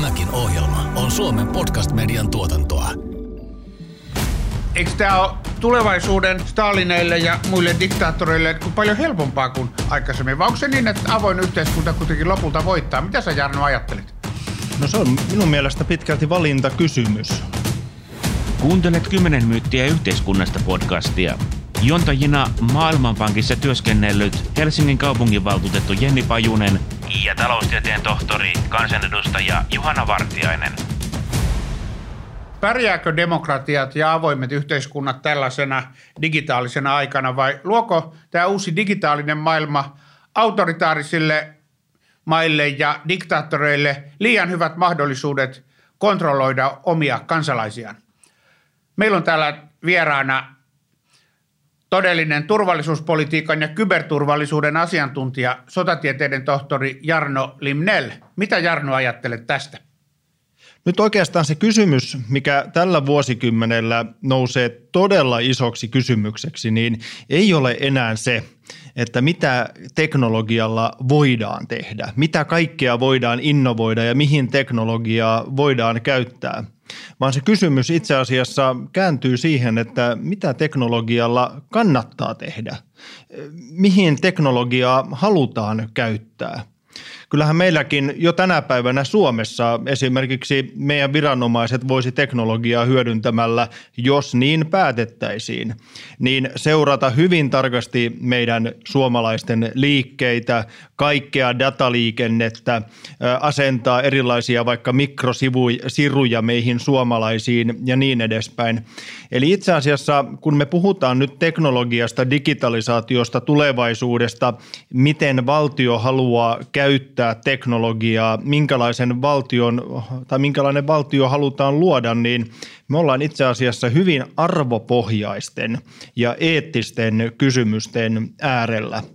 Tämäkin ohjelma on Suomen podcast-median tuotantoa. Eikö tämä ole tulevaisuuden Stalineille ja muille diktaattoreille paljon helpompaa kuin aikaisemmin? Vai onko se niin, että avoin yhteiskunta kuitenkin lopulta voittaa? Mitä sä Jarno ajattelit? No se on minun mielestä pitkälti valintakysymys. Kuuntelet 10 myyttiä yhteiskunnasta podcastia. Jontajina Maailmanpankissa työskennellyt Helsingin kaupunginvaltuutettu Jenni Pajunen ja taloustieteen tohtori, kansanedustaja Juhana Vartiainen. Pärjääkö demokratiat ja avoimet yhteiskunnat tällaisena digitaalisena aikana vai luoko tämä uusi digitaalinen maailma autoritaarisille maille ja diktaattoreille liian hyvät mahdollisuudet kontrolloida omia kansalaisiaan? Meillä on täällä vieraana todellinen turvallisuuspolitiikan ja kyberturvallisuuden asiantuntija, sotatieteiden tohtori Jarno Limnell. Mitä Jarno ajattelet tästä? Nyt oikeastaan se kysymys, mikä tällä vuosikymmenellä nousee todella isoksi kysymykseksi, niin ei ole enää se, että mitä teknologialla voidaan tehdä, mitä kaikkea voidaan innovoida ja mihin teknologiaa voidaan käyttää – vaan se kysymys itse asiassa kääntyy siihen, että mitä teknologialla kannattaa tehdä, mihin teknologiaa halutaan käyttää – Kyllähän meilläkin jo tänä päivänä Suomessa esimerkiksi meidän viranomaiset voisi teknologiaa hyödyntämällä, jos niin päätettäisiin, niin seurata hyvin tarkasti meidän suomalaisten liikkeitä, kaikkea dataliikennettä, asentaa erilaisia vaikka mikrosiruja meihin suomalaisiin ja niin edespäin. Eli itse asiassa kun me puhutaan nyt teknologiasta, digitalisaatiosta, tulevaisuudesta, miten valtio haluaa käyttää teknologiaa, minkälaisen valtion tai minkälainen valtio halutaan luoda, niin me ollaan itse asiassa hyvin arvopohjaisten ja eettisten kysymysten äärellä –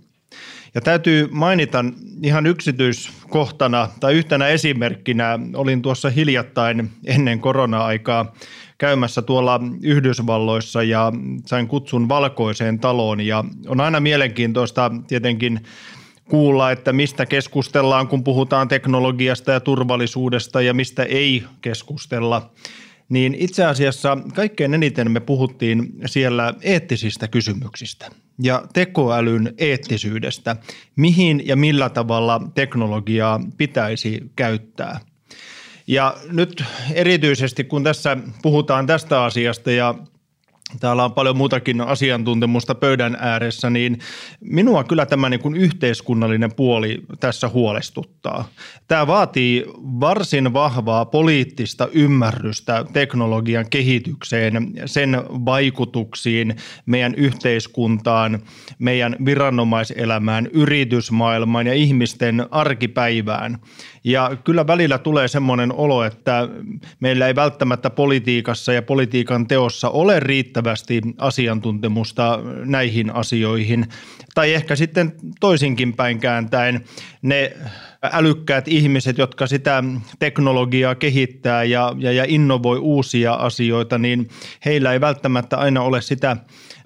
ja täytyy mainita ihan yksityiskohtana tai yhtenä esimerkkinä, olin tuossa hiljattain ennen korona-aikaa käymässä tuolla Yhdysvalloissa ja sain kutsun valkoiseen taloon. Ja on aina mielenkiintoista tietenkin kuulla, että mistä keskustellaan, kun puhutaan teknologiasta ja turvallisuudesta ja mistä ei keskustella niin itse asiassa kaikkein eniten me puhuttiin siellä eettisistä kysymyksistä ja tekoälyn eettisyydestä, mihin ja millä tavalla teknologiaa pitäisi käyttää. Ja nyt erityisesti kun tässä puhutaan tästä asiasta ja täällä on paljon muutakin asiantuntemusta pöydän ääressä, niin minua kyllä tämä niin kuin yhteiskunnallinen puoli tässä huolestuttaa. Tämä vaatii varsin vahvaa poliittista ymmärrystä teknologian kehitykseen, sen vaikutuksiin meidän yhteiskuntaan, meidän viranomaiselämään, yritysmaailmaan ja ihmisten arkipäivään. Ja kyllä välillä tulee semmoinen olo, että meillä ei välttämättä politiikassa ja politiikan teossa ole riittävästi asiantuntemusta näihin asioihin. Tai ehkä sitten toisinkin päin kääntäen ne älykkäät ihmiset, jotka sitä teknologiaa kehittää ja, ja, ja innovoi uusia asioita, niin heillä ei välttämättä aina ole sitä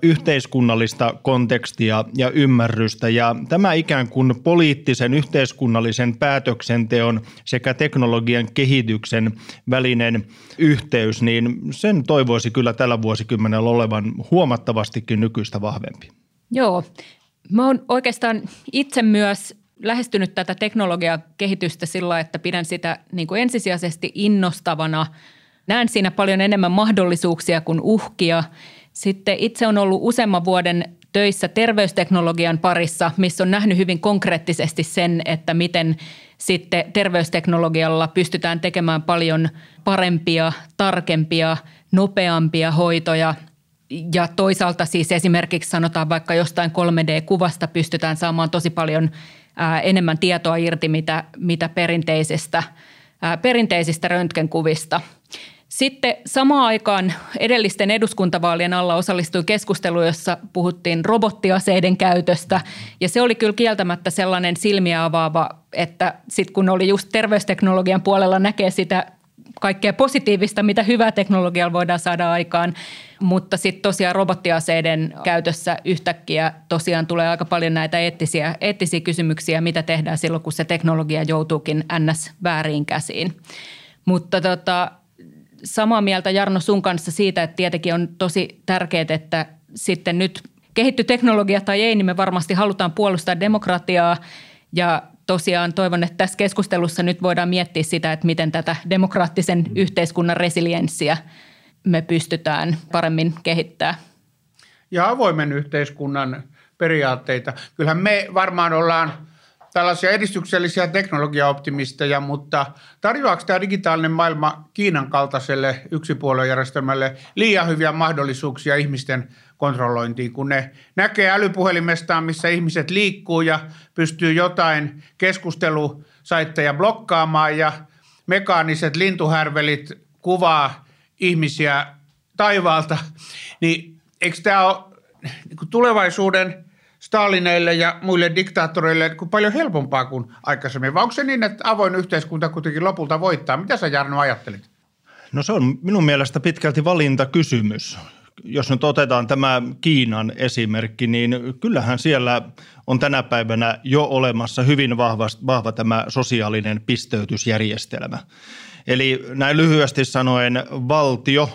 yhteiskunnallista kontekstia ja ymmärrystä. Ja tämä ikään kuin poliittisen yhteiskunnallisen päätöksenteon sekä teknologian kehityksen välinen yhteys, niin sen toivoisi kyllä tällä vuosikymmenellä olevan huomattavastikin nykyistä vahvempi. Joo, Mä oon oikeastaan itse myös lähestynyt tätä teknologiakehitystä sillä, että pidän sitä niin kuin ensisijaisesti innostavana. Näen siinä paljon enemmän mahdollisuuksia kuin uhkia. Sitten itse on ollut useamman vuoden töissä terveysteknologian parissa, missä on nähnyt hyvin konkreettisesti sen, että miten sitten terveysteknologialla pystytään tekemään paljon parempia, tarkempia, nopeampia hoitoja ja toisaalta siis esimerkiksi sanotaan vaikka jostain 3D-kuvasta pystytään saamaan tosi paljon enemmän tietoa irti, mitä, mitä perinteisistä, ää, perinteisistä röntgenkuvista. Sitten samaan aikaan edellisten eduskuntavaalien alla osallistui keskustelu, jossa puhuttiin robottiaseiden käytöstä. Ja se oli kyllä kieltämättä sellainen silmiä avaava, että sitten kun oli just terveysteknologian puolella näkee sitä kaikkea positiivista, mitä hyvää teknologialla voidaan saada aikaan. Mutta sitten tosiaan robottiaseiden käytössä yhtäkkiä tosiaan tulee aika paljon näitä eettisiä, eettisiä kysymyksiä, mitä tehdään silloin, kun se teknologia joutuukin ns. väärin käsiin. Mutta tota, samaa mieltä Jarno sun kanssa siitä, että tietenkin on tosi tärkeää, että sitten nyt kehitty teknologia tai ei, niin me varmasti halutaan puolustaa demokratiaa ja tosiaan toivon, että tässä keskustelussa nyt voidaan miettiä sitä, että miten tätä demokraattisen yhteiskunnan resilienssiä me pystytään paremmin kehittämään. Ja avoimen yhteiskunnan periaatteita. Kyllähän me varmaan ollaan tällaisia edistyksellisiä teknologiaoptimisteja, mutta tarjoaako tämä digitaalinen maailma Kiinan kaltaiselle yksipuoluejärjestelmälle liian hyviä mahdollisuuksia ihmisten kontrollointiin, kun ne näkee älypuhelimestaan, missä ihmiset liikkuu ja pystyy jotain keskustelusaitteja blokkaamaan ja mekaaniset lintuhärvelit kuvaa ihmisiä taivaalta, niin eikö tämä ole niin tulevaisuuden Stalineille ja muille diktaattoreille paljon helpompaa kuin aikaisemmin? Vai onko se niin, että avoin yhteiskunta kuitenkin lopulta voittaa? Mitä sä Jarno ajattelit? No se on minun mielestä pitkälti valintakysymys jos nyt otetaan tämä Kiinan esimerkki, niin kyllähän siellä on tänä päivänä jo olemassa hyvin vahva, vahva tämä sosiaalinen pisteytysjärjestelmä. Eli näin lyhyesti sanoen valtio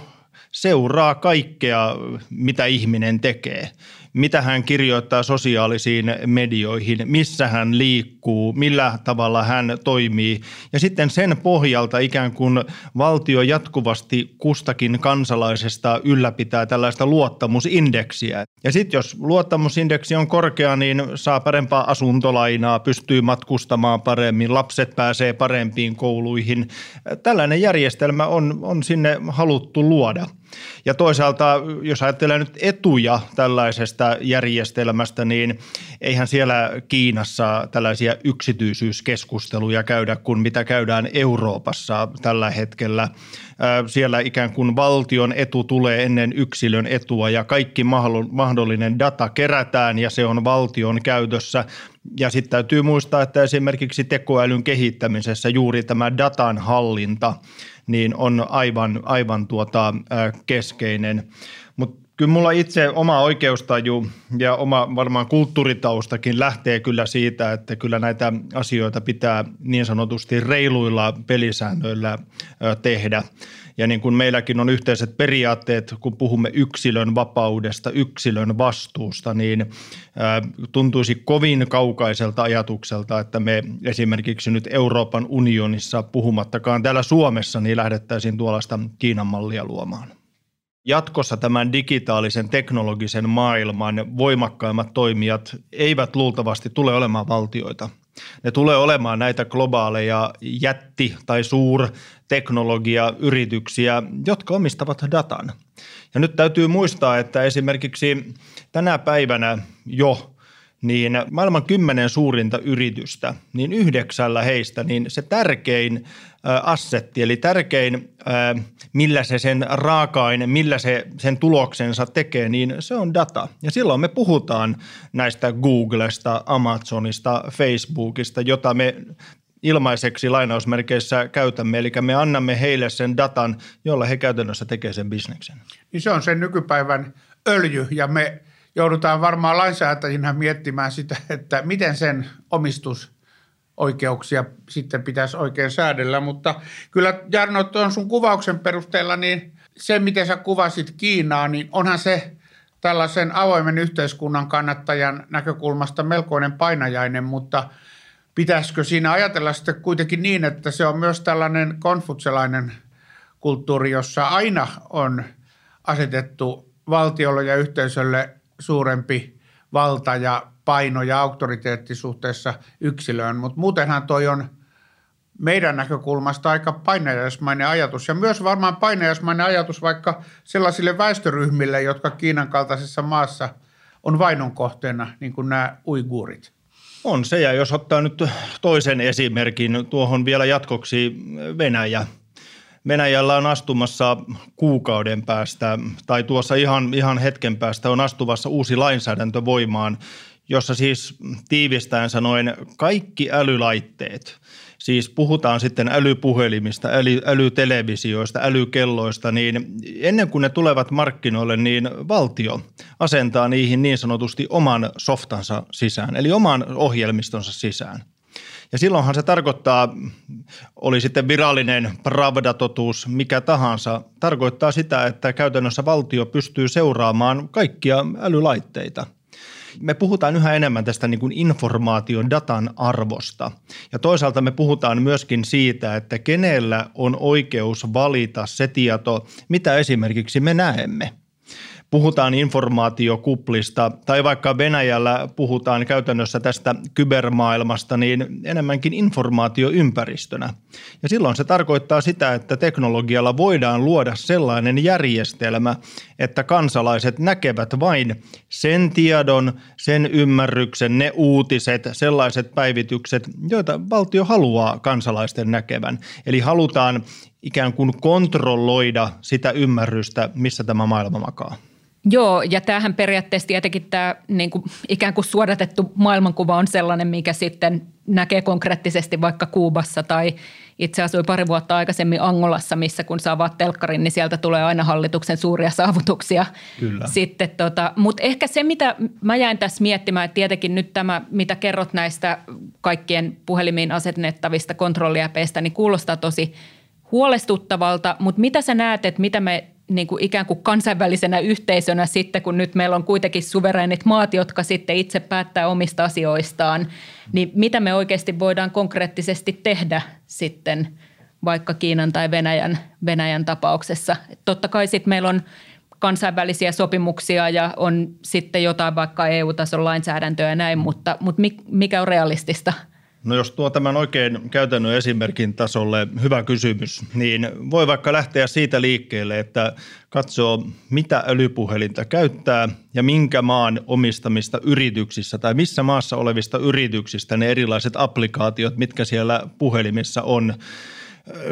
seuraa kaikkea, mitä ihminen tekee mitä hän kirjoittaa sosiaalisiin medioihin, missä hän liikkuu, millä tavalla hän toimii. Ja sitten sen pohjalta ikään kuin valtio jatkuvasti kustakin kansalaisesta ylläpitää tällaista luottamusindeksiä. Ja sitten jos luottamusindeksi on korkea, niin saa parempaa asuntolainaa, pystyy matkustamaan paremmin, lapset pääsee parempiin kouluihin. Tällainen järjestelmä on, on sinne haluttu luoda. Ja toisaalta, jos ajattelee nyt etuja tällaisesta järjestelmästä, niin eihän siellä Kiinassa tällaisia yksityisyyskeskusteluja käydä kuin mitä käydään Euroopassa tällä hetkellä. Siellä ikään kuin valtion etu tulee ennen yksilön etua ja kaikki mahdollinen data kerätään ja se on valtion käytössä. Ja sitten täytyy muistaa, että esimerkiksi tekoälyn kehittämisessä juuri tämä datan hallinta – niin on aivan, aivan tuota, keskeinen. Mutta kyllä mulla itse oma oikeustaju ja oma varmaan kulttuuritaustakin lähtee kyllä siitä, että kyllä näitä asioita pitää niin sanotusti reiluilla pelisäännöillä tehdä. Ja niin kuin meilläkin on yhteiset periaatteet, kun puhumme yksilön vapaudesta, yksilön vastuusta, niin tuntuisi kovin kaukaiselta ajatukselta, että me esimerkiksi nyt Euroopan unionissa, puhumattakaan täällä Suomessa, niin lähdettäisiin tuollaista Kiinan mallia luomaan. Jatkossa tämän digitaalisen teknologisen maailman voimakkaimmat toimijat eivät luultavasti tule olemaan valtioita – ne tulee olemaan näitä globaaleja jätti- tai suurteknologiayrityksiä, jotka omistavat datan. Ja nyt täytyy muistaa, että esimerkiksi tänä päivänä jo niin maailman kymmenen suurinta yritystä, niin yhdeksällä heistä niin se tärkein assetti, eli tärkein, millä se sen raaka-aine, millä se sen tuloksensa tekee, niin se on data. Ja silloin me puhutaan näistä Googlesta, Amazonista, Facebookista, jota me ilmaiseksi lainausmerkeissä käytämme, eli me annamme heille sen datan, jolla he käytännössä tekevät sen bisneksen. Niin se on sen nykypäivän öljy ja me joudutaan varmaan lainsäätäjinä miettimään sitä, että miten sen omistus oikeuksia sitten pitäisi oikein säädellä, mutta kyllä Jarno, tuon sun kuvauksen perusteella, niin se miten sä kuvasit Kiinaa, niin onhan se tällaisen avoimen yhteiskunnan kannattajan näkökulmasta melkoinen painajainen, mutta pitäisikö siinä ajatella sitten kuitenkin niin, että se on myös tällainen konfutselainen kulttuuri, jossa aina on asetettu valtiolle ja yhteisölle suurempi valta ja paino ja auktoriteetti suhteessa yksilöön, mutta muutenhan toi on meidän näkökulmasta aika painajaismainen ajatus ja myös varmaan painajaismainen ajatus vaikka sellaisille väestöryhmille, jotka Kiinan kaltaisessa maassa on vainon kohteena, niin kuin nämä uiguurit. On se, ja jos ottaa nyt toisen esimerkin, tuohon vielä jatkoksi Venäjä – Venäjällä on astumassa kuukauden päästä tai tuossa ihan, ihan hetken päästä on astuvassa uusi lainsäädäntö voimaan, jossa siis tiivistäen sanoen kaikki älylaitteet, siis puhutaan sitten älypuhelimista, äly, älytelevisioista, älykelloista, niin ennen kuin ne tulevat markkinoille, niin valtio asentaa niihin niin sanotusti oman softansa sisään, eli oman ohjelmistonsa sisään – Ja silloinhan se tarkoittaa, oli sitten virallinen pravdatotuus mikä tahansa, tarkoittaa sitä, että käytännössä valtio pystyy seuraamaan kaikkia älylaitteita – me puhutaan yhä enemmän tästä niin kuin informaation datan arvosta. Ja toisaalta me puhutaan myöskin siitä, että kenellä on oikeus valita se tieto, mitä esimerkiksi me näemme – puhutaan informaatiokuplista tai vaikka Venäjällä puhutaan käytännössä tästä kybermaailmasta, niin enemmänkin informaatioympäristönä. Ja silloin se tarkoittaa sitä, että teknologialla voidaan luoda sellainen järjestelmä, että kansalaiset näkevät vain sen tiedon, sen ymmärryksen, ne uutiset, sellaiset päivitykset, joita valtio haluaa kansalaisten näkevän. Eli halutaan ikään kuin kontrolloida sitä ymmärrystä, missä tämä maailma makaa. Joo, ja tämähän periaatteessa tietenkin tämä niin kuin, ikään kuin suodatettu maailmankuva on sellainen, mikä sitten näkee konkreettisesti vaikka Kuubassa tai itse asui pari vuotta aikaisemmin Angolassa, missä kun saa vaan telkkarin, niin sieltä tulee aina hallituksen suuria saavutuksia. Kyllä. Sitten tota, mutta ehkä se, mitä mä jäin tässä miettimään, että tietenkin nyt tämä, mitä kerrot näistä kaikkien puhelimiin asennettavista kontrolliäpeistä, niin kuulostaa tosi huolestuttavalta, mutta mitä sä näet, että mitä me niin kuin ikään kuin kansainvälisenä yhteisönä sitten, kun nyt meillä on kuitenkin suvereenit maat, jotka sitten itse päättää omista asioistaan, niin mitä me oikeasti voidaan konkreettisesti tehdä sitten vaikka Kiinan tai Venäjän, Venäjän tapauksessa. Totta kai sitten meillä on kansainvälisiä sopimuksia ja on sitten jotain vaikka EU-tason lainsäädäntöä ja näin, mutta, mutta mikä on realistista – No jos tuo tämän oikein käytännön esimerkin tasolle, hyvä kysymys, niin voi vaikka lähteä siitä liikkeelle, että katsoo mitä älypuhelinta käyttää ja minkä maan omistamista yrityksissä tai missä maassa olevista yrityksistä ne erilaiset applikaatiot, mitkä siellä puhelimissa on,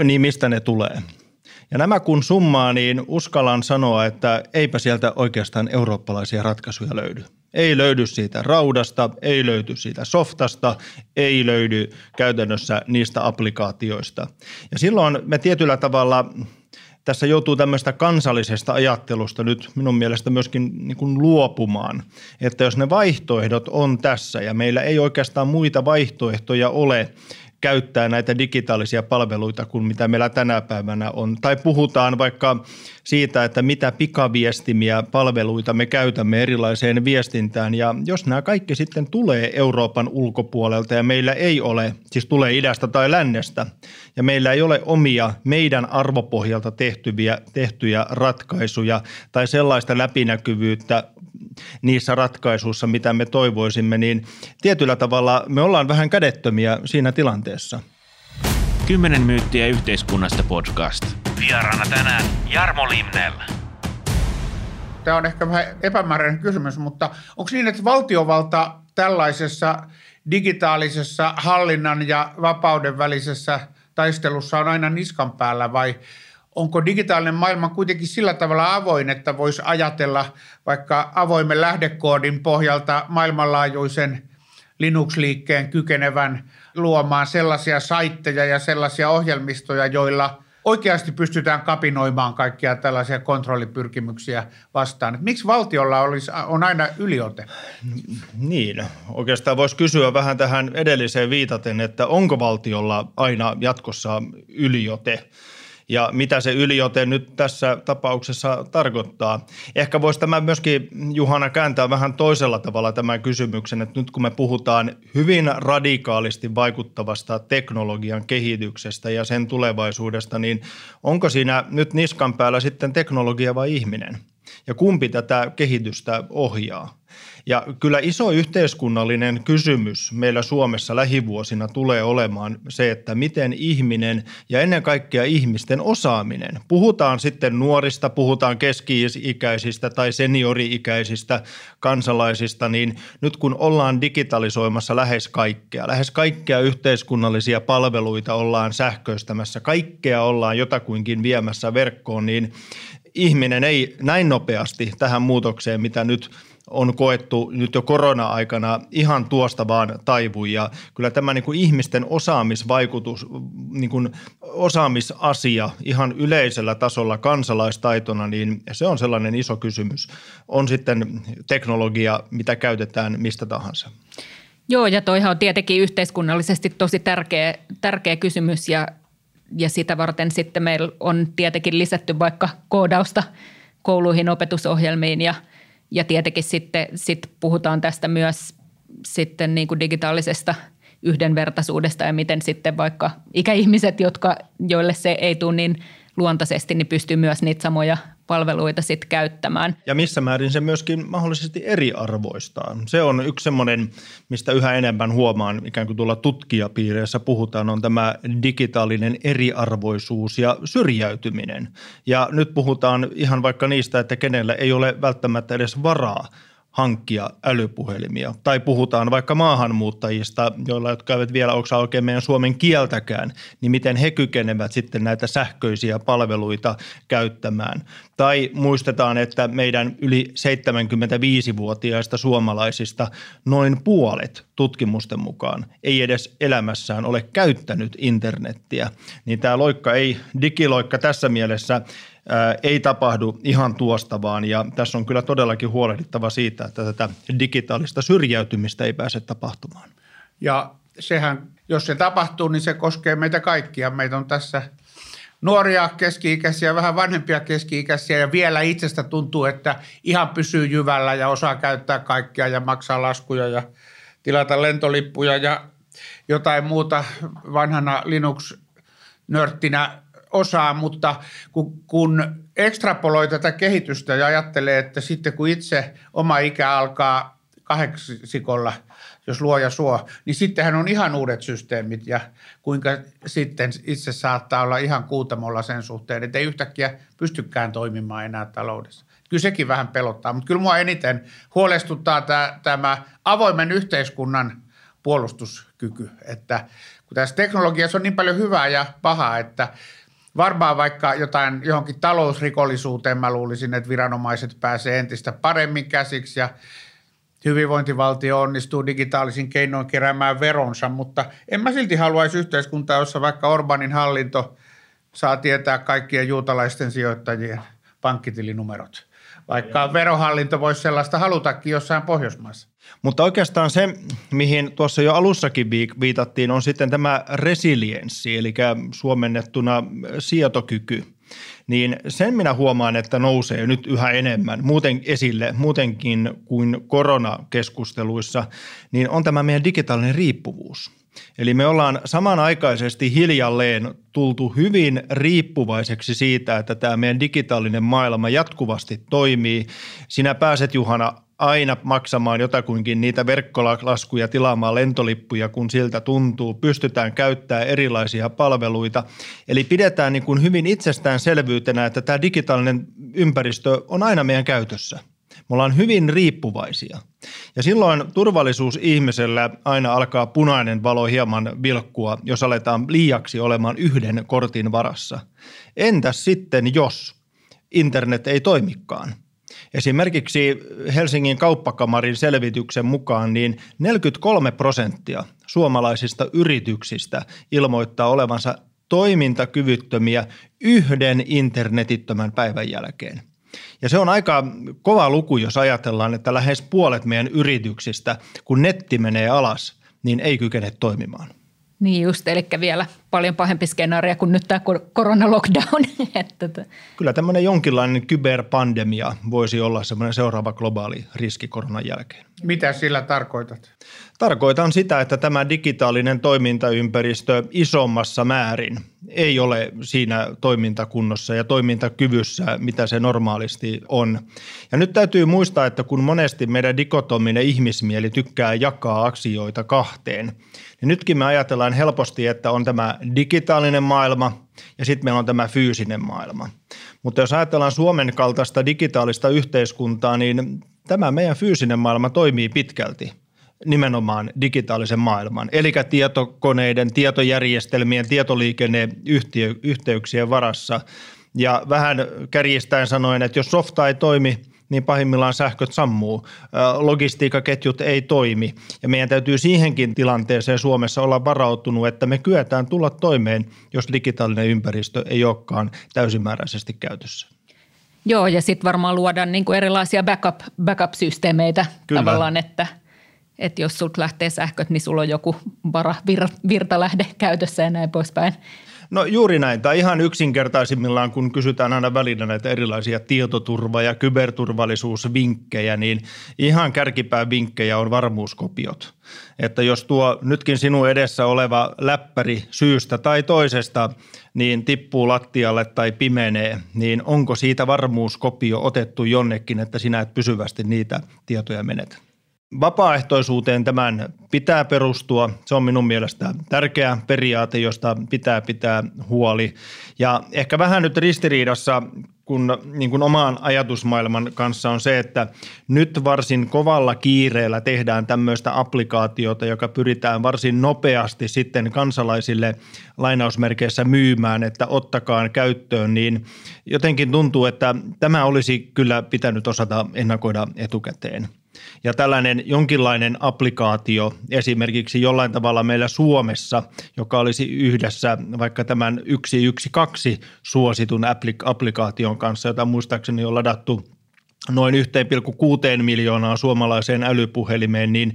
niin mistä ne tulee. Ja nämä kun summaa, niin uskallan sanoa, että eipä sieltä oikeastaan eurooppalaisia ratkaisuja löydy. Ei löydy siitä raudasta, ei löydy siitä softasta, ei löydy käytännössä niistä applikaatioista. Ja silloin me tietyllä tavalla tässä joutuu tämmöistä kansallisesta ajattelusta nyt minun mielestä myöskin niin kuin luopumaan. Että jos ne vaihtoehdot on tässä ja meillä ei oikeastaan muita vaihtoehtoja ole – käyttää näitä digitaalisia palveluita kuin mitä meillä tänä päivänä on. Tai puhutaan vaikka siitä, että mitä pikaviestimiä palveluita me käytämme erilaiseen viestintään. Ja jos nämä kaikki sitten tulee Euroopan ulkopuolelta ja meillä ei ole, siis tulee idästä tai lännestä, ja meillä ei ole omia meidän arvopohjalta tehtyviä, tehtyjä ratkaisuja tai sellaista läpinäkyvyyttä niissä ratkaisuissa, mitä me toivoisimme, niin tietyllä tavalla me ollaan vähän kädettömiä siinä tilanteessa. Kymmenen myyttiä yhteiskunnasta podcast. Vieraana tänään Jarmo Limnell. Tämä on ehkä vähän epämääräinen kysymys, mutta onko niin, että valtiovalta tällaisessa digitaalisessa hallinnan ja vapauden välisessä taistelussa on aina niskan päällä vai – onko digitaalinen maailma kuitenkin sillä tavalla avoin, että voisi ajatella vaikka avoimen lähdekoodin pohjalta maailmanlaajuisen Linux-liikkeen kykenevän luomaan sellaisia saitteja ja sellaisia ohjelmistoja, joilla oikeasti pystytään kapinoimaan kaikkia tällaisia kontrollipyrkimyksiä vastaan. miksi valtiolla olisi, on aina yliote? Niin, oikeastaan voisi kysyä vähän tähän edelliseen viitaten, että onko valtiolla aina jatkossa yliote? Ja mitä se yliote nyt tässä tapauksessa tarkoittaa. Ehkä voisi tämä myöskin Juhana kääntää vähän toisella tavalla tämän kysymyksen, että nyt kun me puhutaan hyvin radikaalisti vaikuttavasta teknologian kehityksestä ja sen tulevaisuudesta, niin onko siinä nyt niskan päällä sitten teknologia vai ihminen? Ja kumpi tätä kehitystä ohjaa? Ja kyllä iso yhteiskunnallinen kysymys meillä Suomessa lähivuosina tulee olemaan se, että miten ihminen ja ennen kaikkea ihmisten osaaminen, puhutaan sitten nuorista, puhutaan keski-ikäisistä tai seniori-ikäisistä kansalaisista, niin nyt kun ollaan digitalisoimassa lähes kaikkea, lähes kaikkea yhteiskunnallisia palveluita ollaan sähköistämässä, kaikkea ollaan jotakuinkin viemässä verkkoon, niin ihminen ei näin nopeasti tähän muutokseen, mitä nyt – on koettu nyt jo korona-aikana ihan tuosta vaan taivu ja kyllä tämä niin kuin ihmisten osaamisvaikutus, niin kuin osaamisasia ihan yleisellä tasolla kansalaistaitona, niin se on sellainen iso kysymys. On sitten teknologia, mitä käytetään mistä tahansa. Joo, ja toihan on tietenkin yhteiskunnallisesti tosi tärkeä, tärkeä kysymys ja, ja sitä varten sitten meillä on tietenkin lisätty vaikka koodausta kouluihin, opetusohjelmiin ja, ja tietenkin sitten sit puhutaan tästä myös sitten niin kuin digitaalisesta yhdenvertaisuudesta ja miten sitten vaikka ikäihmiset, jotka, joille se ei tule niin luontaisesti, niin pystyy myös niitä samoja palveluita sitten käyttämään. Ja missä määrin se myöskin mahdollisesti eriarvoistaa. Se on yksi semmoinen, mistä yhä enemmän huomaan, ikään kuin tuolla tutkijapiireissä puhutaan, on tämä digitaalinen eriarvoisuus ja syrjäytyminen. Ja nyt puhutaan ihan vaikka niistä, että kenellä ei ole välttämättä edes varaa – hankkia älypuhelimia. Tai puhutaan vaikka maahanmuuttajista, joilla jotka eivät vielä osaa oikein meidän suomen kieltäkään, niin miten he kykenevät sitten näitä sähköisiä palveluita käyttämään. Tai muistetaan, että meidän yli 75-vuotiaista suomalaisista noin puolet tutkimusten mukaan ei edes elämässään ole käyttänyt internettiä. Niin tämä loikka ei, digiloikka tässä mielessä – ei tapahdu ihan tuosta vaan ja tässä on kyllä todellakin huolehdittava siitä, että tätä digitaalista syrjäytymistä ei pääse tapahtumaan. Ja sehän, jos se tapahtuu, niin se koskee meitä kaikkia. Meitä on tässä nuoria keski-ikäisiä, vähän vanhempia keski-ikäisiä ja vielä itsestä tuntuu, että ihan pysyy jyvällä ja osaa käyttää kaikkia ja maksaa laskuja ja tilata lentolippuja ja jotain muuta vanhana Linux-nörttinä osaa, mutta kun, kun ekstrapoloi tätä kehitystä ja ajattelee, että sitten kun itse oma ikä alkaa kahdeksikolla, jos luoja suo, niin sittenhän on ihan uudet systeemit ja kuinka sitten itse saattaa olla ihan kuutamolla sen suhteen, että ei yhtäkkiä pystykään toimimaan enää taloudessa. Kyllä sekin vähän pelottaa, mutta kyllä mua eniten huolestuttaa tämä, tämä avoimen yhteiskunnan puolustuskyky, että kun tässä teknologiassa on niin paljon hyvää ja pahaa, että varmaan vaikka jotain johonkin talousrikollisuuteen mä luulisin, että viranomaiset pääsee entistä paremmin käsiksi ja hyvinvointivaltio onnistuu digitaalisin keinoin keräämään veronsa, mutta en mä silti haluaisi yhteiskuntaa, jossa vaikka Orbanin hallinto saa tietää kaikkien juutalaisten sijoittajien pankkitilinumerot vaikka verohallinto voisi sellaista halutakin jossain Pohjoismaissa. Mutta oikeastaan se, mihin tuossa jo alussakin viitattiin, on sitten tämä resilienssi, eli suomennettuna sietokyky. Niin sen minä huomaan, että nousee nyt yhä enemmän muuten esille, muutenkin kuin koronakeskusteluissa, niin on tämä meidän digitaalinen riippuvuus – Eli me ollaan samanaikaisesti hiljalleen tultu hyvin riippuvaiseksi siitä, että tämä meidän digitaalinen maailma jatkuvasti toimii. Sinä pääset Juhana aina maksamaan jotakuinkin niitä verkkolaskuja, tilaamaan lentolippuja, kun siltä tuntuu. Pystytään käyttämään erilaisia palveluita. Eli pidetään niin kuin hyvin itsestäänselvyytenä, että tämä digitaalinen ympäristö on aina meidän käytössä – me ollaan hyvin riippuvaisia. Ja silloin turvallisuus ihmisellä aina alkaa punainen valo hieman vilkkua, jos aletaan liiaksi olemaan yhden kortin varassa. Entäs sitten, jos internet ei toimikaan? Esimerkiksi Helsingin kauppakamarin selvityksen mukaan niin 43 prosenttia suomalaisista yrityksistä ilmoittaa olevansa toimintakyvyttömiä yhden internetittömän päivän jälkeen – ja se on aika kova luku, jos ajatellaan, että lähes puolet meidän yrityksistä, kun netti menee alas, niin ei kykene toimimaan. Niin just, eli vielä paljon pahempi skenaario kuin nyt tämä koronalockdown. Kyllä tämmöinen jonkinlainen kyberpandemia voisi olla semmoinen seuraava globaali riski koronan jälkeen. Mitä sillä tarkoitat? Tarkoitan sitä, että tämä digitaalinen toimintaympäristö isommassa määrin ei ole siinä toimintakunnossa ja toimintakyvyssä, mitä se normaalisti on. Ja nyt täytyy muistaa, että kun monesti meidän dikotominen ihmismieli tykkää jakaa asioita kahteen, niin nytkin me ajatellaan helposti, että on tämä digitaalinen maailma ja sitten meillä on tämä fyysinen maailma. Mutta jos ajatellaan Suomen kaltaista digitaalista yhteiskuntaa, niin tämä meidän fyysinen maailma toimii pitkälti – nimenomaan digitaalisen maailman, eli tietokoneiden, tietojärjestelmien, tietoliikenneyhteyksien varassa. Ja vähän kärjistäen sanoen, että jos softa ei toimi, niin pahimmillaan sähköt sammuu, logistiikkaketjut ei toimi. Ja meidän täytyy siihenkin tilanteeseen Suomessa olla varautunut, että me kyetään tulla toimeen, jos digitaalinen ympäristö ei olekaan täysimääräisesti käytössä. Joo, ja sitten varmaan luodaan niin kuin erilaisia backup, backup-systeemeitä Kyllä. tavallaan, että – että jos sulta lähtee sähköt, niin sulla on joku vara, vir, virtalähde käytössä ja näin poispäin. No juuri näin, tai ihan yksinkertaisimmillaan, kun kysytään aina välillä näitä erilaisia tietoturva- ja kyberturvallisuusvinkkejä, niin ihan kärkipää vinkkejä on varmuuskopiot. Että jos tuo nytkin sinun edessä oleva läppäri syystä tai toisesta niin tippuu lattialle tai pimenee, niin onko siitä varmuuskopio otettu jonnekin, että sinä et pysyvästi niitä tietoja menetä? Vapaaehtoisuuteen tämän pitää perustua. Se on minun mielestä tärkeä periaate, josta pitää pitää huoli. Ja ehkä vähän nyt ristiriidassa kun, niin kuin omaan ajatusmaailman kanssa on se, että nyt varsin kovalla kiireellä tehdään tämmöistä applikaatiota, joka pyritään varsin nopeasti sitten kansalaisille lainausmerkeissä myymään, että ottakaan käyttöön, niin jotenkin tuntuu, että tämä olisi kyllä pitänyt osata ennakoida etukäteen – ja tällainen jonkinlainen applikaatio esimerkiksi jollain tavalla meillä Suomessa, joka olisi yhdessä vaikka tämän 112 suositun applikaation kanssa, jota muistaakseni on ladattu noin 1,6 miljoonaa suomalaiseen älypuhelimeen, niin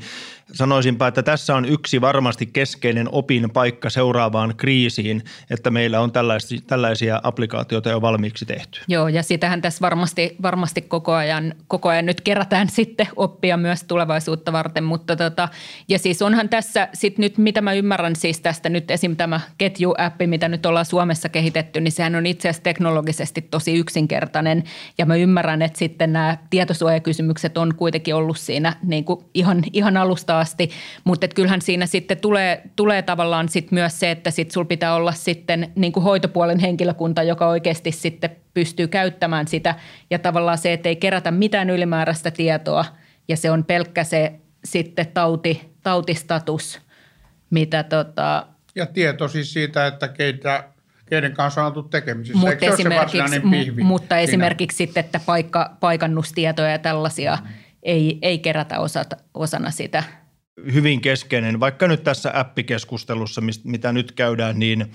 sanoisinpa, että tässä on yksi varmasti keskeinen opin paikka seuraavaan kriisiin, että meillä on tällaisia, tällaisia applikaatioita jo valmiiksi tehty. Joo, ja sitähän tässä varmasti, varmasti koko, ajan, koko ajan nyt kerätään sitten oppia myös tulevaisuutta varten, mutta tota, ja siis onhan tässä sitten nyt, mitä mä ymmärrän siis tästä nyt esim. tämä ketjuäppi, mitä nyt ollaan Suomessa kehitetty, niin sehän on itse asiassa teknologisesti tosi yksinkertainen, ja mä ymmärrän, että sitten nämä tietosuojakysymykset on kuitenkin ollut siinä niin kuin ihan, ihan alusta asti, mutta kyllähän siinä sitten tulee, tulee tavallaan sit myös se, että sit sul pitää olla sitten niin kuin hoitopuolen henkilökunta, joka oikeasti sitten pystyy käyttämään sitä ja tavallaan se, että ei kerätä mitään ylimääräistä tietoa ja se on pelkkä se sitten tauti, tautistatus, mitä tota... Ja tieto siis siitä, että keitä keiden kanssa on oltu tekemisissä. Mutta esimerkiksi, pihvi mutta siinä? esimerkiksi sitten, että paikka, paikannustietoja ja tällaisia mm. ei, ei kerätä osata, osana sitä – hyvin keskeinen, vaikka nyt tässä appikeskustelussa, mitä nyt käydään, niin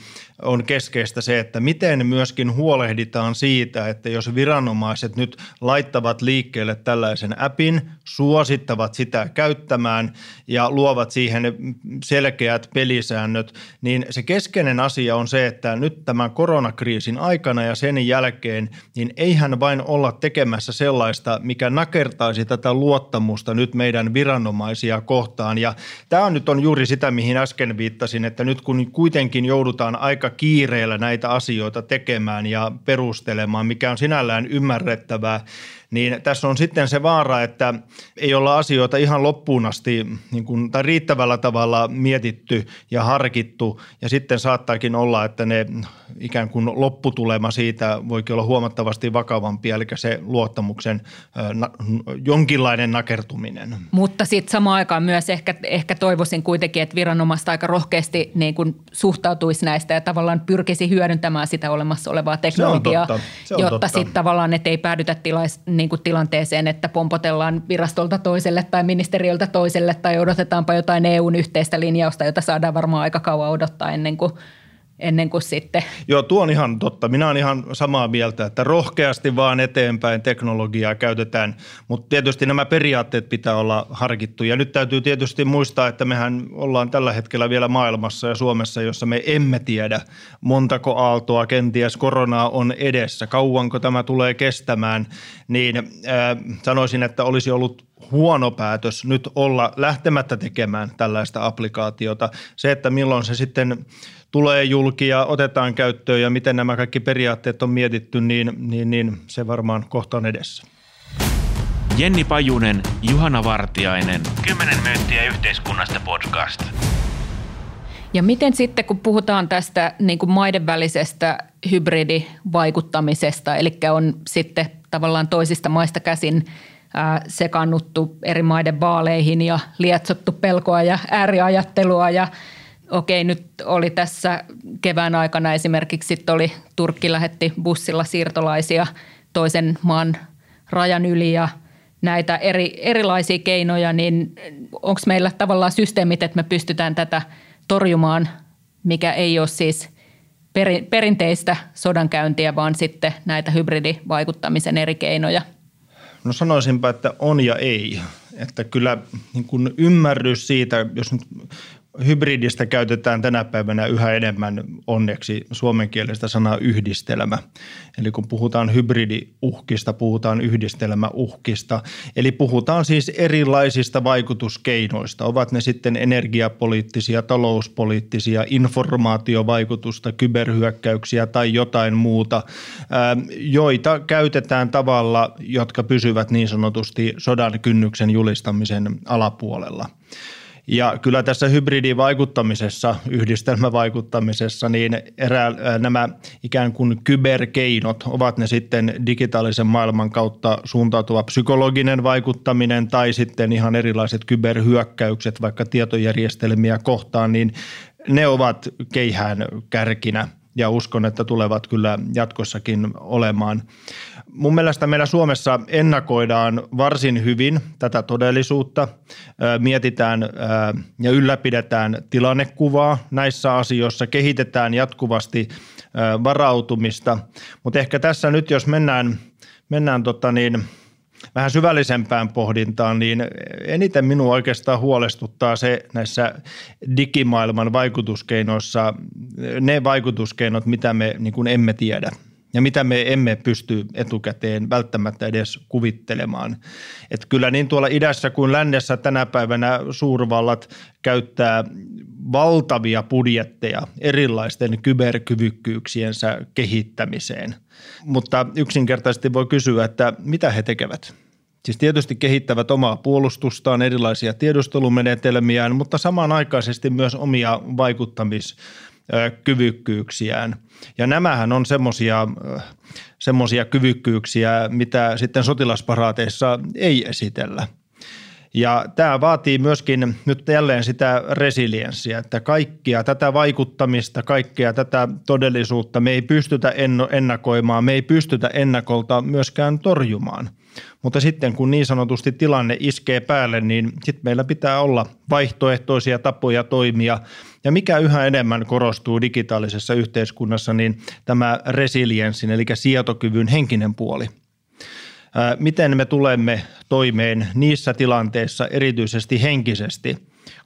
on keskeistä se, että miten myöskin huolehditaan siitä, että jos viranomaiset nyt laittavat liikkeelle tällaisen appin, suosittavat sitä käyttämään ja luovat siihen selkeät pelisäännöt, niin se keskeinen asia on se, että nyt tämän koronakriisin aikana ja sen jälkeen, niin eihän vain olla tekemässä sellaista, mikä nakertaisi tätä luottamusta nyt meidän viranomaisia kohtaan, suuntaan. Ja tämä on nyt on juuri sitä, mihin äsken viittasin, että nyt kun kuitenkin joudutaan aika kiireellä näitä asioita tekemään ja perustelemaan, mikä on sinällään ymmärrettävää, niin tässä on sitten se vaara, että ei olla asioita ihan loppuun asti niin kuin, tai riittävällä tavalla mietitty ja harkittu. Ja sitten saattaakin olla, että ne ikään kuin lopputulema siitä voikin olla huomattavasti vakavampi, eli se luottamuksen na, jonkinlainen nakertuminen. Mutta sitten samaan aikaan myös ehkä, ehkä toivoisin kuitenkin, että viranomaista aika rohkeasti niin kuin suhtautuisi näistä ja tavallaan pyrkisi hyödyntämään sitä olemassa olevaa teknologiaa, jotta sitten tavallaan, että ei päädytä tilais, niin niin kuin tilanteeseen, että pompotellaan virastolta toiselle tai ministeriöltä toiselle tai odotetaanpa jotain EUn yhteistä linjausta, jota saadaan varmaan aika kauan odottaa ennen kuin ennen kuin sitten. Joo, tuo on ihan totta. Minä olen ihan samaa mieltä, että rohkeasti vaan eteenpäin teknologiaa käytetään, mutta tietysti nämä periaatteet pitää olla harkittu. Ja nyt täytyy tietysti muistaa, että mehän ollaan tällä hetkellä vielä maailmassa ja Suomessa, jossa me emme tiedä, montako aaltoa kenties koronaa on edessä, kauanko tämä tulee kestämään, niin äh, sanoisin, että olisi ollut huono päätös nyt olla lähtemättä tekemään tällaista applikaatiota. Se, että milloin se sitten tulee julki ja otetaan käyttöön ja miten nämä kaikki periaatteet on mietitty, niin, niin, niin se varmaan kohta on edessä. Jenni Pajunen, Juhana Vartiainen, 10 myyttiä yhteiskunnasta podcast. Ja miten sitten, kun puhutaan tästä niin kuin maiden välisestä hybridivaikuttamisesta, eli on sitten tavallaan toisista maista käsin sekannuttu eri maiden vaaleihin ja lietsottu pelkoa ja ääriajattelua ja okei, nyt oli tässä kevään aikana esimerkiksi sitten oli Turkki lähetti bussilla siirtolaisia toisen maan rajan yli ja näitä eri, erilaisia keinoja, niin onko meillä tavallaan systeemit, että me pystytään tätä torjumaan, mikä ei ole siis perinteistä sodankäyntiä, vaan sitten näitä hybridivaikuttamisen eri keinoja – No sanoisinpa, että on ja ei. Että kyllä niin kuin ymmärrys siitä, jos nyt hybridistä käytetään tänä päivänä yhä enemmän onneksi suomenkielistä sanaa yhdistelmä. Eli kun puhutaan hybridiuhkista, puhutaan yhdistelmäuhkista. Eli puhutaan siis erilaisista vaikutuskeinoista. Ovat ne sitten energiapoliittisia, talouspoliittisia, informaatiovaikutusta, kyberhyökkäyksiä tai jotain muuta, joita käytetään tavalla, jotka pysyvät niin sanotusti sodan kynnyksen julistamisen alapuolella. Ja kyllä tässä hybridivaikuttamisessa, yhdistelmävaikuttamisessa, niin erää, nämä ikään kuin kyberkeinot, ovat ne sitten digitaalisen maailman kautta suuntautuva psykologinen vaikuttaminen tai sitten ihan erilaiset kyberhyökkäykset vaikka tietojärjestelmiä kohtaan, niin ne ovat keihään kärkinä ja uskon, että tulevat kyllä jatkossakin olemaan. Mun mielestä meillä Suomessa ennakoidaan varsin hyvin tätä todellisuutta, mietitään ja ylläpidetään tilannekuvaa. Näissä asioissa, kehitetään jatkuvasti varautumista, mutta ehkä tässä nyt jos mennään, mennään tota niin, vähän syvällisempään pohdintaan, niin eniten minua oikeastaan huolestuttaa se näissä digimaailman vaikutuskeinoissa, ne vaikutuskeinot, mitä me niin emme tiedä – ja mitä me emme pysty etukäteen välttämättä edes kuvittelemaan. Että kyllä niin tuolla idässä kuin lännessä tänä päivänä suurvallat käyttää valtavia budjetteja erilaisten kyberkyvykkyyksiensä kehittämiseen. Mutta yksinkertaisesti voi kysyä, että mitä he tekevät? Siis tietysti kehittävät omaa puolustustaan, erilaisia tiedustelumenetelmiään, mutta samanaikaisesti myös omia vaikuttamis- kyvykkyyksiään. Ja nämähän on semmoisia semmoisia kyvykkyyksiä, mitä sitten sotilasparaateissa ei esitellä. Ja tämä vaatii myöskin nyt jälleen sitä resilienssiä, että kaikkia tätä vaikuttamista, kaikkea tätä todellisuutta me ei pystytä ennakoimaan, me ei pystytä ennakolta myöskään torjumaan – mutta sitten kun niin sanotusti tilanne iskee päälle, niin sitten meillä pitää olla vaihtoehtoisia tapoja toimia. Ja mikä yhä enemmän korostuu digitaalisessa yhteiskunnassa, niin tämä resilienssin eli sietokyvyn henkinen puoli. Miten me tulemme toimeen niissä tilanteissa erityisesti henkisesti,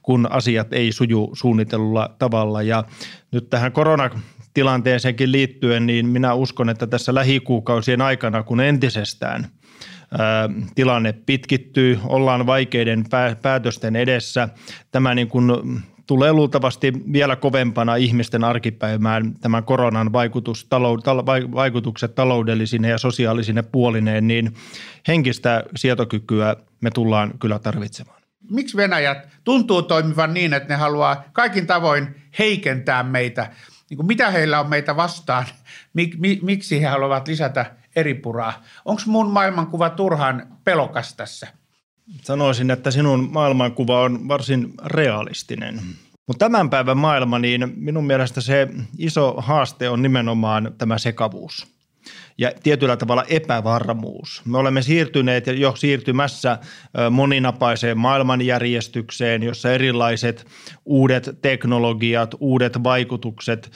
kun asiat ei suju suunnitellulla tavalla. Ja nyt tähän koronatilanteeseenkin liittyen, niin minä uskon, että tässä lähikuukausien aikana, kun entisestään – tilanne pitkittyy, ollaan vaikeiden päätösten edessä. Tämä niin kuin tulee luultavasti vielä kovempana ihmisten arkipäivään tämän koronan vaikutus, talou, tal, vaikutukset taloudellisine ja sosiaalisine puolineen, niin henkistä sietokykyä me tullaan kyllä tarvitsemaan. Miksi Venäjät tuntuu toimivan niin, että ne haluaa kaikin tavoin heikentää meitä? Niin mitä heillä on meitä vastaan? Mik, mi, miksi he haluavat lisätä eripuraa. Onko mun maailmankuva turhan pelokas tässä? Sanoisin, että sinun maailmankuva on varsin realistinen. Mutta tämän päivän maailma, niin minun mielestä se iso haaste on nimenomaan tämä sekavuus – ja tietyllä tavalla epävarmuus. Me olemme siirtyneet ja jo siirtymässä moninapaiseen maailmanjärjestykseen, jossa erilaiset uudet teknologiat, uudet vaikutukset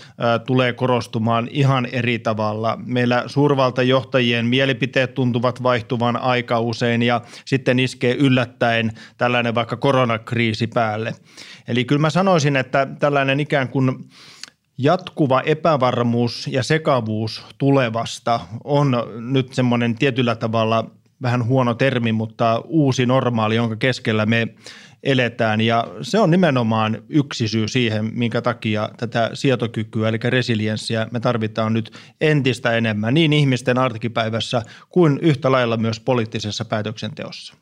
tulee korostumaan ihan eri tavalla. Meillä suurvaltajohtajien mielipiteet tuntuvat vaihtuvan aika usein ja sitten iskee yllättäen tällainen vaikka koronakriisi päälle. Eli kyllä mä sanoisin, että tällainen ikään kuin jatkuva epävarmuus ja sekavuus tulevasta on nyt semmoinen tietyllä tavalla vähän huono termi, mutta uusi normaali, jonka keskellä me eletään. Ja se on nimenomaan yksi syy siihen, minkä takia tätä sietokykyä, eli resilienssiä, me tarvitaan nyt entistä enemmän niin ihmisten arkipäivässä kuin yhtä lailla myös poliittisessa päätöksenteossa.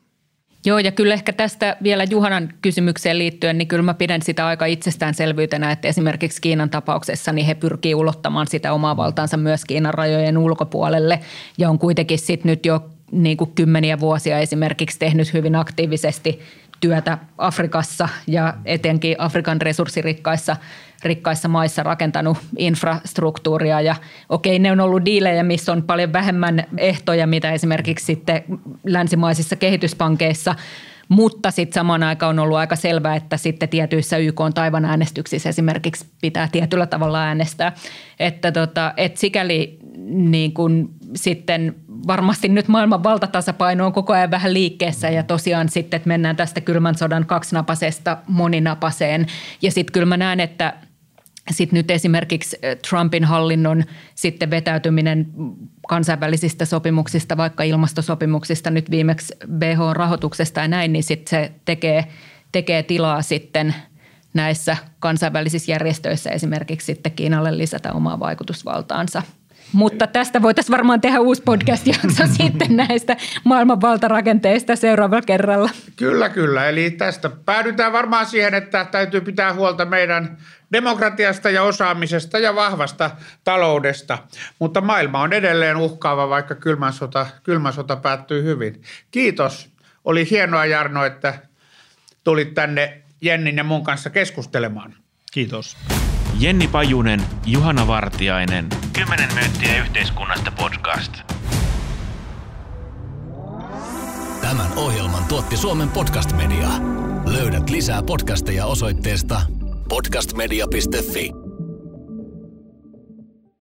Joo, ja kyllä ehkä tästä vielä Juhanan kysymykseen liittyen, niin kyllä mä pidän sitä aika itsestäänselvyytenä, että esimerkiksi Kiinan tapauksessa niin he pyrkii ulottamaan sitä omaa valtaansa myös Kiinan rajojen ulkopuolelle. Ja on kuitenkin sitten nyt jo niin kuin kymmeniä vuosia esimerkiksi tehnyt hyvin aktiivisesti työtä Afrikassa ja etenkin Afrikan resurssirikkaissa rikkaissa maissa rakentanut infrastruktuuria ja okei, ne on ollut diilejä, missä on paljon vähemmän ehtoja, mitä esimerkiksi sitten länsimaisissa kehityspankeissa – mutta sitten samaan aikaan on ollut aika selvää, että sitten tietyissä YK on taivan äänestyksissä esimerkiksi pitää tietyllä tavalla äänestää. Että tota, et sikäli niin kun sitten varmasti nyt maailman valtatasapaino on koko ajan vähän liikkeessä ja tosiaan sitten, että mennään tästä kylmän sodan kaksinapasesta moninapaseen. Ja sitten kyllä mä näen, että sitten nyt esimerkiksi Trumpin hallinnon sitten vetäytyminen kansainvälisistä sopimuksista, vaikka ilmastosopimuksista, nyt viimeksi WHO-rahoituksesta ja näin, niin sitten se tekee, tekee tilaa sitten näissä kansainvälisissä järjestöissä esimerkiksi sitten Kiinalle lisätä omaa vaikutusvaltaansa – mutta tästä voitaisiin varmaan tehdä uusi podcast-jakso sitten näistä maailman valtarakenteista seuraavalla kerralla. Kyllä, kyllä. Eli tästä päädytään varmaan siihen, että täytyy pitää huolta meidän demokratiasta ja osaamisesta ja vahvasta taloudesta. Mutta maailma on edelleen uhkaava, vaikka kylmä sota, kylmä sota päättyy hyvin. Kiitos. Oli hienoa Jarno, että tulit tänne Jennin ja mun kanssa keskustelemaan. Kiitos. Jenni Pajunen, Juhana Vartiainen. Kymmenen myyttiä yhteiskunnasta podcast. Tämän ohjelman tuotti Suomen Podcast Media. Löydät lisää podcasteja osoitteesta podcastmedia.fi.